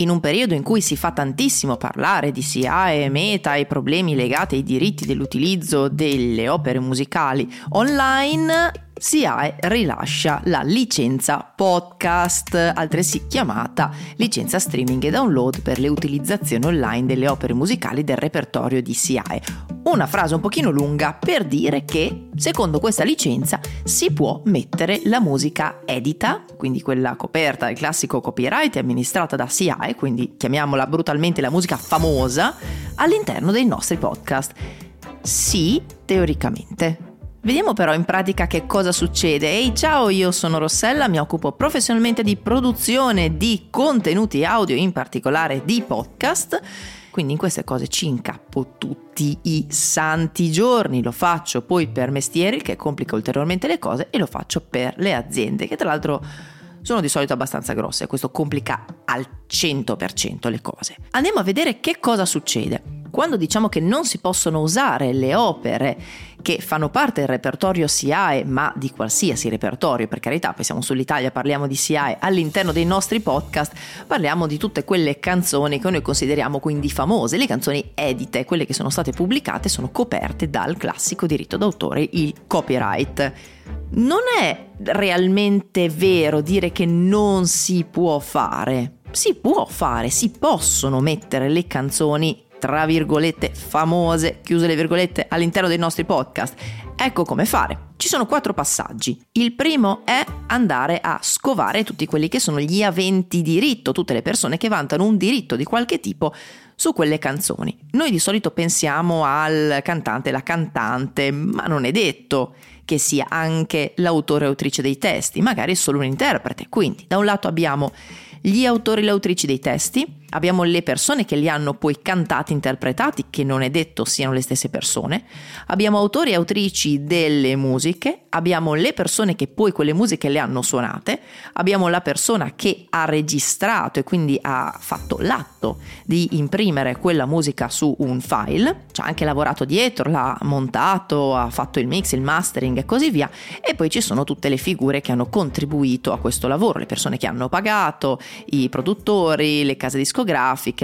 In un periodo in cui si fa tantissimo parlare di SIAE, meta e problemi legati ai diritti dell'utilizzo delle opere musicali online, SIAE rilascia la licenza podcast, altresì chiamata licenza streaming e download per le utilizzazioni online delle opere musicali del repertorio di SIAE. Una frase un pochino lunga per dire che secondo questa licenza si può mettere la musica edita, quindi quella coperta del classico copyright amministrata da SIAE, quindi chiamiamola brutalmente la musica famosa, all'interno dei nostri podcast. Sì, teoricamente. Vediamo però in pratica che cosa succede. Ehi ciao, io sono Rossella, mi occupo professionalmente di produzione di contenuti audio, in particolare di podcast. Quindi in queste cose ci incappo tutti i santi giorni. Lo faccio poi per mestieri che complica ulteriormente le cose e lo faccio per le aziende, che tra l'altro sono di solito abbastanza grosse, questo complica al 100% le cose. Andiamo a vedere che cosa succede. Quando diciamo che non si possono usare le opere che fanno parte del repertorio SIAE, ma di qualsiasi repertorio, per carità, poi siamo sull'Italia, parliamo di SIAE, all'interno dei nostri podcast parliamo di tutte quelle canzoni che noi consideriamo quindi famose, le canzoni edite, quelle che sono state pubblicate, sono coperte dal classico diritto d'autore, il copyright. Non è realmente vero dire che non si può fare. Si può fare, si possono mettere le canzoni tra virgolette famose, chiuse le virgolette, all'interno dei nostri podcast. Ecco come fare. Ci sono quattro passaggi. Il primo è andare a scovare tutti quelli che sono gli aventi diritto, tutte le persone che vantano un diritto di qualche tipo su quelle canzoni. Noi di solito pensiamo al cantante, la cantante, ma non è detto che sia anche l'autore o autrice dei testi, magari solo un interprete. Quindi, da un lato abbiamo gli autori e le autrici dei testi, abbiamo le persone che li hanno poi cantati, interpretati, che non è detto siano le stesse persone, abbiamo autori e autrici delle musiche, abbiamo le persone che poi quelle musiche le hanno suonate, abbiamo la persona che ha registrato e quindi ha fatto l'atto di imprimere quella musica su un file, ci ha anche lavorato dietro, l'ha montato, ha fatto il mix, il mastering e così via, e poi ci sono tutte le figure che hanno contribuito a questo lavoro, le persone che hanno pagato, i produttori, le case discografiche,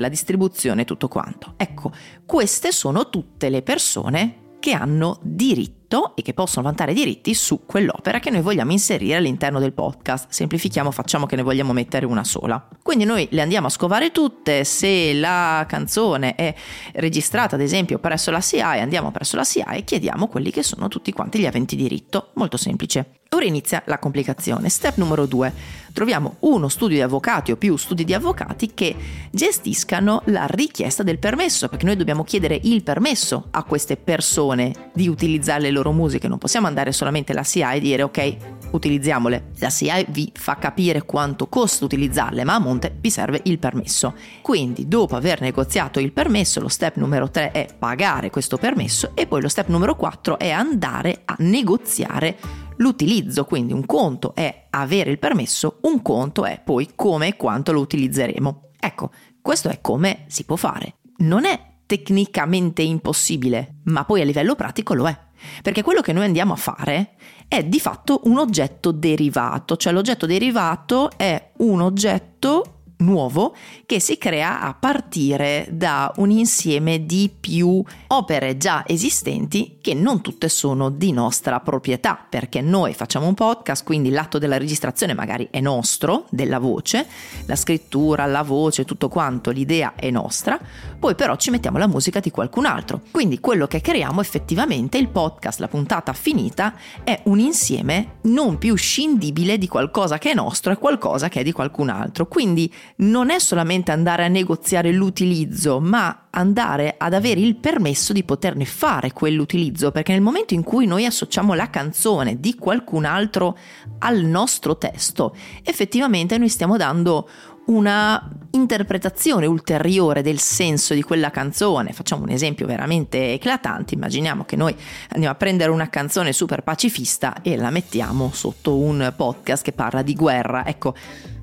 la distribuzione, tutto quanto. Ecco, queste sono tutte le persone che hanno diritto e che possono vantare diritti su quell'opera che noi vogliamo inserire all'interno del podcast. Semplifichiamo, facciamo che ne vogliamo mettere una sola. Quindi noi le andiamo a scovare tutte, se la canzone è registrata ad esempio presso la SIAE, andiamo presso la SIAE e chiediamo quelli che sono tutti quanti gli aventi diritto. Molto semplice. Ora inizia la complicazione. Step numero 2. Troviamo uno studio di avvocati o più studi di avvocati che gestiscano la richiesta del permesso, perché noi dobbiamo chiedere il permesso a queste persone di utilizzare le loro musiche. Non possiamo andare solamente alla SIA e dire ok, utilizziamole. La SIA vi fa capire quanto costa utilizzarle, ma a monte vi serve il permesso. Quindi, dopo aver negoziato il permesso, lo step numero 3 è pagare questo permesso e poi lo step numero 4 è andare a negoziare l'utilizzo, quindi un conto è avere il permesso, un conto è poi come e quanto lo utilizzeremo. Ecco, questo è come si può fare. Non è tecnicamente impossibile, ma poi a livello pratico lo è. Perché quello che noi andiamo a fare è di fatto un oggetto derivato, cioè l'oggetto derivato è un oggetto nuovo che si crea a partire da un insieme di più opere già esistenti che non tutte sono di nostra proprietà, perché noi facciamo un podcast, quindi l'atto della registrazione magari è nostro, della voce, la scrittura, la voce, tutto quanto, l'idea è nostra, poi però ci mettiamo la musica di qualcun altro. Quindi quello che creiamo effettivamente, il podcast, la puntata finita, è un insieme non più scindibile di qualcosa che è nostro e qualcosa che è di qualcun altro. Quindi non è solamente andare a negoziare l'utilizzo, ma andare ad avere il permesso di poterne fare quell'utilizzo, perché nel momento in cui noi associamo la canzone di qualcun altro al nostro testo, effettivamente noi stiamo dando una interpretazione ulteriore del senso di quella canzone. Facciamo un esempio veramente eclatante, immaginiamo che noi andiamo a prendere una canzone super pacifista e la mettiamo sotto un podcast che parla di guerra. Ecco,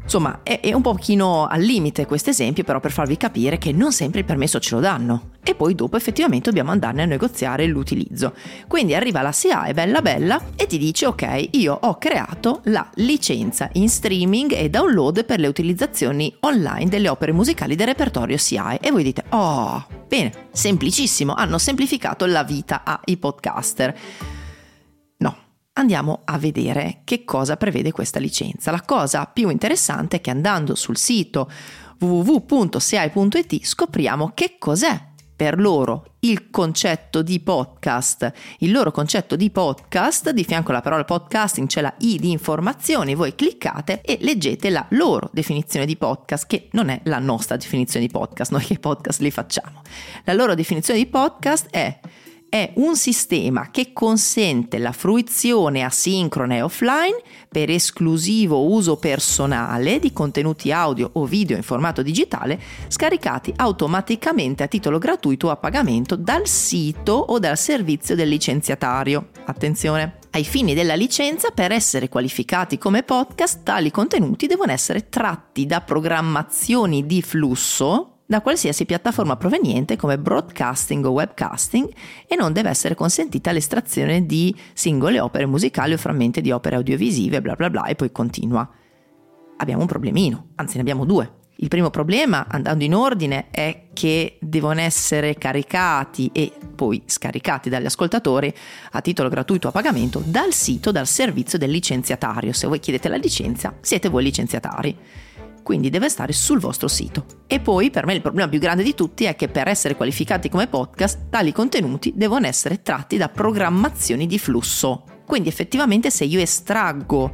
Insomma, è, è un pochino al limite questo esempio, però per farvi capire che non sempre il permesso ce lo danno. E poi dopo effettivamente dobbiamo andarne a negoziare l'utilizzo. Quindi arriva la SIAE bella bella e ti dice ok, io ho creato la licenza in streaming e download per le utilizzazioni online delle opere musicali del repertorio SIAE. E voi dite, oh, bene, semplicissimo, hanno semplificato la vita ai podcaster andiamo a vedere che cosa prevede questa licenza. La cosa più interessante è che andando sul sito www.seai.it scopriamo che cos'è per loro il concetto di podcast. Il loro concetto di podcast, di fianco alla parola podcasting c'è la I di informazioni, voi cliccate e leggete la loro definizione di podcast, che non è la nostra definizione di podcast, noi che podcast li facciamo. La loro definizione di podcast è è un sistema che consente la fruizione asincrona e offline per esclusivo uso personale di contenuti audio o video in formato digitale scaricati automaticamente a titolo gratuito o a pagamento dal sito o dal servizio del licenziatario. Attenzione! Ai fini della licenza, per essere qualificati come podcast, tali contenuti devono essere tratti da programmazioni di flusso da qualsiasi piattaforma proveniente come broadcasting o webcasting e non deve essere consentita l'estrazione di singole opere musicali o frammenti di opere audiovisive, bla bla bla, e poi continua. Abbiamo un problemino, anzi ne abbiamo due. Il primo problema, andando in ordine, è che devono essere caricati e poi scaricati dagli ascoltatori a titolo gratuito a pagamento dal sito, dal servizio del licenziatario. Se voi chiedete la licenza, siete voi licenziatari quindi deve stare sul vostro sito. E poi per me il problema più grande di tutti è che per essere qualificati come podcast tali contenuti devono essere tratti da programmazioni di flusso. Quindi effettivamente se io estraggo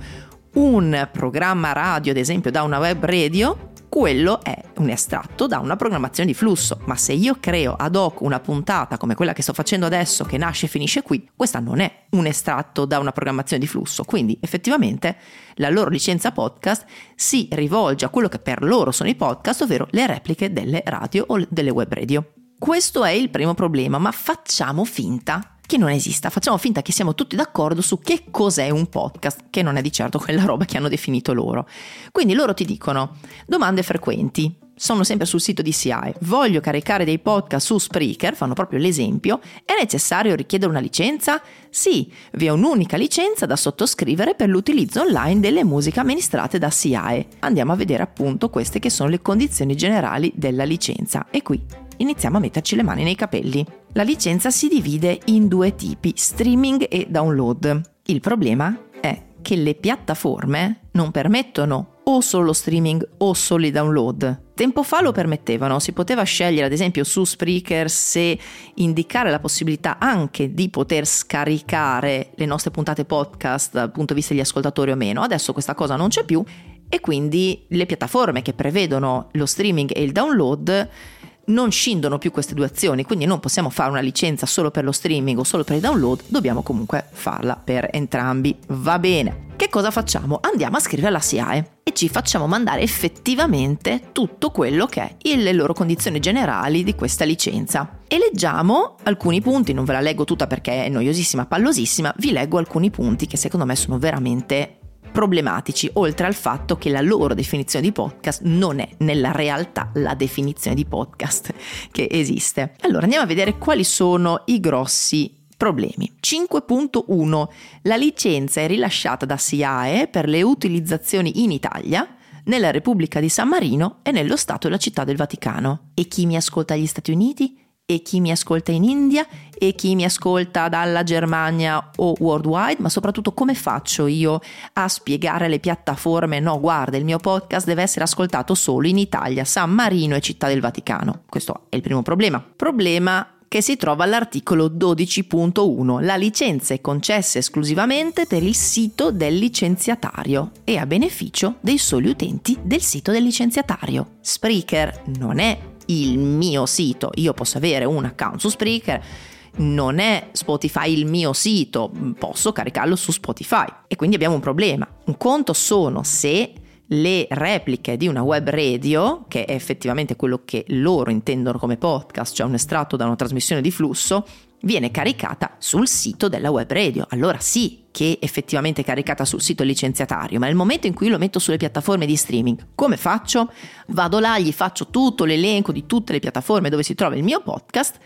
un programma radio, ad esempio da una web radio, quello è un estratto da una programmazione di flusso, ma se io creo ad hoc una puntata come quella che sto facendo adesso che nasce e finisce qui, questa non è un estratto da una programmazione di flusso, quindi effettivamente la loro licenza podcast si rivolge a quello che per loro sono i podcast, ovvero le repliche delle radio o delle web radio. Questo è il primo problema, ma facciamo finta che non esista. Facciamo finta che siamo tutti d'accordo su che cos'è un podcast, che non è di certo quella roba che hanno definito loro. Quindi loro ti dicono domande frequenti. Sono sempre sul sito di CI. Voglio caricare dei podcast su Spreaker, fanno proprio l'esempio. È necessario richiedere una licenza? Sì, vi è un'unica licenza da sottoscrivere per l'utilizzo online delle musiche amministrate da SIAE. Andiamo a vedere appunto queste che sono le condizioni generali della licenza. E qui iniziamo a metterci le mani nei capelli. La licenza si divide in due tipi, streaming e download. Il problema è che le piattaforme non permettono o solo streaming o solo i download. Tempo fa lo permettevano, si poteva scegliere ad esempio su Spreaker se indicare la possibilità anche di poter scaricare le nostre puntate podcast dal punto di vista degli ascoltatori o meno. Adesso questa cosa non c'è più e quindi le piattaforme che prevedono lo streaming e il download non scindono più queste due azioni, quindi non possiamo fare una licenza solo per lo streaming o solo per il download, dobbiamo comunque farla per entrambi. Va bene. Che cosa facciamo? Andiamo a scrivere alla SIAE e ci facciamo mandare effettivamente tutto quello che è le loro condizioni generali di questa licenza. E leggiamo alcuni punti, non ve la leggo tutta perché è noiosissima, pallosissima, vi leggo alcuni punti che secondo me sono veramente problematici, oltre al fatto che la loro definizione di podcast non è nella realtà la definizione di podcast che esiste. Allora andiamo a vedere quali sono i grossi problemi. 5.1. La licenza è rilasciata da SIAE per le utilizzazioni in Italia, nella Repubblica di San Marino e nello Stato e la Città del Vaticano. E chi mi ascolta agli Stati Uniti? E chi mi ascolta in India e chi mi ascolta dalla Germania o worldwide, ma soprattutto come faccio io a spiegare alle piattaforme no, guarda, il mio podcast deve essere ascoltato solo in Italia, San Marino e Città del Vaticano. Questo è il primo problema. Problema che si trova all'articolo 12.1. La licenza è concessa esclusivamente per il sito del licenziatario e a beneficio dei soli utenti del sito del licenziatario. Spreaker non è il mio sito, io posso avere un account su Spreaker, non è Spotify il mio sito, posso caricarlo su Spotify e quindi abbiamo un problema. Un conto sono se le repliche di una web radio, che è effettivamente quello che loro intendono come podcast, cioè un estratto da una trasmissione di flusso, viene caricata sul sito della web radio. Allora sì che effettivamente è caricata sul sito licenziatario, ma nel momento in cui lo metto sulle piattaforme di streaming, come faccio? Vado là, gli faccio tutto l'elenco di tutte le piattaforme dove si trova il mio podcast,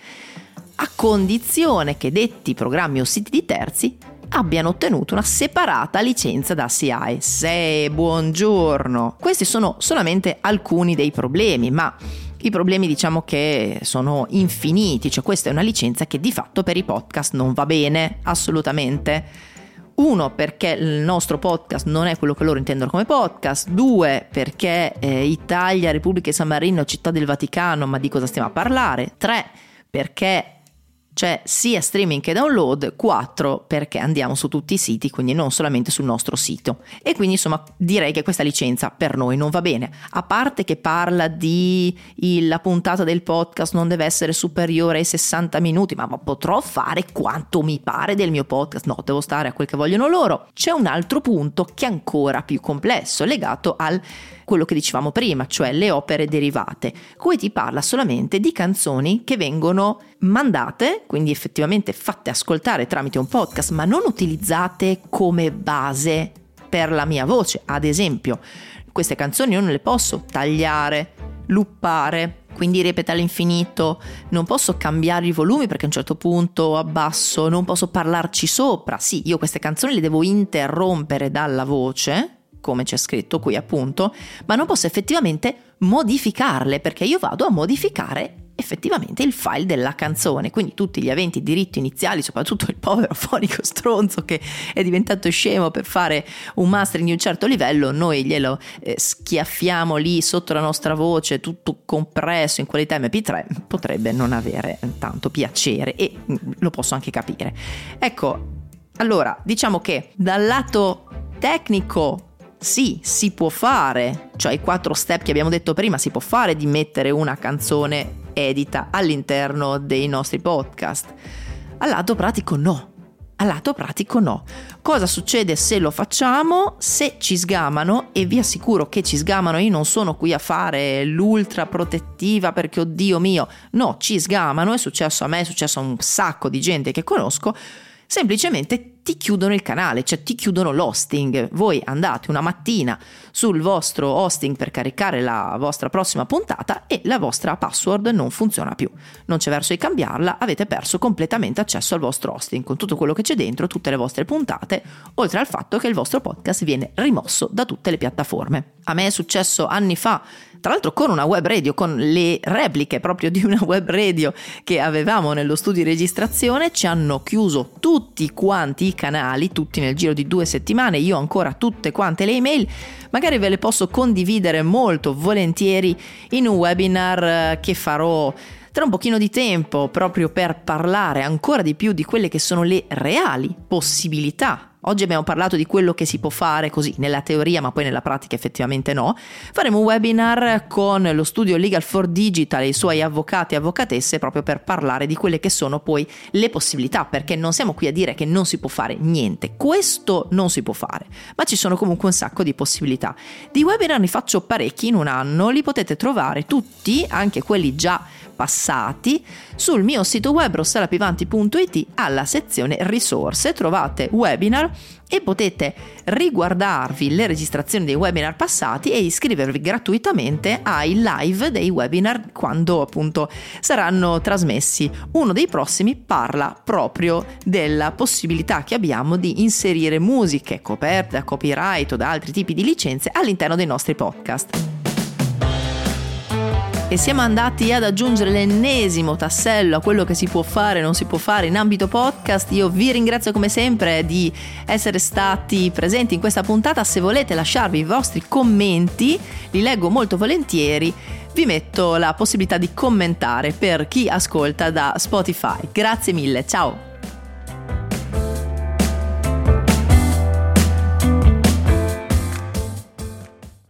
a condizione che detti programmi o siti di terzi abbiano ottenuto una separata licenza da CI. Se buongiorno. Questi sono solamente alcuni dei problemi, ma i problemi diciamo che sono infiniti, cioè questa è una licenza che di fatto per i podcast non va bene, assolutamente. Uno, perché il nostro podcast non è quello che loro intendono come podcast. Due, perché eh, Italia, Repubblica di San Marino, Città del Vaticano, ma di cosa stiamo a parlare? Tre, perché cioè sia streaming che download, 4 perché andiamo su tutti i siti, quindi non solamente sul nostro sito. E quindi insomma direi che questa licenza per noi non va bene, a parte che parla di la puntata del podcast non deve essere superiore ai 60 minuti, ma potrò fare quanto mi pare del mio podcast, no, devo stare a quel che vogliono loro. C'è un altro punto che è ancora più complesso, legato al quello che dicevamo prima, cioè le opere derivate. Qui ti parla solamente di canzoni che vengono mandate, quindi effettivamente fatte ascoltare tramite un podcast, ma non utilizzate come base per la mia voce. Ad esempio, queste canzoni io non le posso tagliare, luppare, quindi ripete all'infinito, non posso cambiare i volumi perché a un certo punto abbasso, non posso parlarci sopra. Sì, io queste canzoni le devo interrompere dalla voce come c'è scritto qui appunto, ma non posso effettivamente modificarle perché io vado a modificare effettivamente il file della canzone, quindi tutti gli aventi diritto iniziali, soprattutto il povero fonico stronzo che è diventato scemo per fare un mastering di un certo livello, noi glielo eh, schiaffiamo lì sotto la nostra voce, tutto compresso in qualità MP3, potrebbe non avere tanto piacere e mm, lo posso anche capire. Ecco, allora, diciamo che dal lato tecnico sì, si può fare, cioè i quattro step che abbiamo detto prima, si può fare di mettere una canzone edita all'interno dei nostri podcast. Al lato pratico no. Al lato pratico no. Cosa succede se lo facciamo? Se ci sgamano, e vi assicuro che ci sgamano, io non sono qui a fare l'ultra protettiva perché oddio mio, no, ci sgamano, è successo a me, è successo a un sacco di gente che conosco, semplicemente ti chiudono il canale, cioè ti chiudono l'hosting. Voi andate una mattina sul vostro hosting per caricare la vostra prossima puntata e la vostra password non funziona più. Non c'è verso di cambiarla, avete perso completamente accesso al vostro hosting con tutto quello che c'è dentro, tutte le vostre puntate, oltre al fatto che il vostro podcast viene rimosso da tutte le piattaforme. A me è successo anni fa tra l'altro con una web radio, con le repliche proprio di una web radio che avevamo nello studio di registrazione, ci hanno chiuso tutti quanti i canali, tutti nel giro di due settimane, io ancora tutte quante le email, magari ve le posso condividere molto volentieri in un webinar eh, che farò tra un pochino di tempo proprio per parlare ancora di più di quelle che sono le reali possibilità Oggi abbiamo parlato di quello che si può fare così nella teoria, ma poi nella pratica effettivamente no. Faremo un webinar con lo studio Legal for Digital e i suoi avvocati e avvocatesse proprio per parlare di quelle che sono poi le possibilità, perché non siamo qui a dire che non si può fare niente. Questo non si può fare, ma ci sono comunque un sacco di possibilità. Di webinar ne faccio parecchi in un anno, li potete trovare tutti, anche quelli già passati sul mio sito web rosselapivanti.it alla sezione risorse trovate webinar e potete riguardarvi le registrazioni dei webinar passati e iscrivervi gratuitamente ai live dei webinar quando appunto saranno trasmessi. Uno dei prossimi parla proprio della possibilità che abbiamo di inserire musiche coperte da copyright o da altri tipi di licenze all'interno dei nostri podcast e siamo andati ad aggiungere l'ennesimo tassello a quello che si può fare e non si può fare in ambito podcast. Io vi ringrazio come sempre di essere stati presenti in questa puntata. Se volete lasciarvi i vostri commenti, li leggo molto volentieri. Vi metto la possibilità di commentare per chi ascolta da Spotify. Grazie mille, ciao!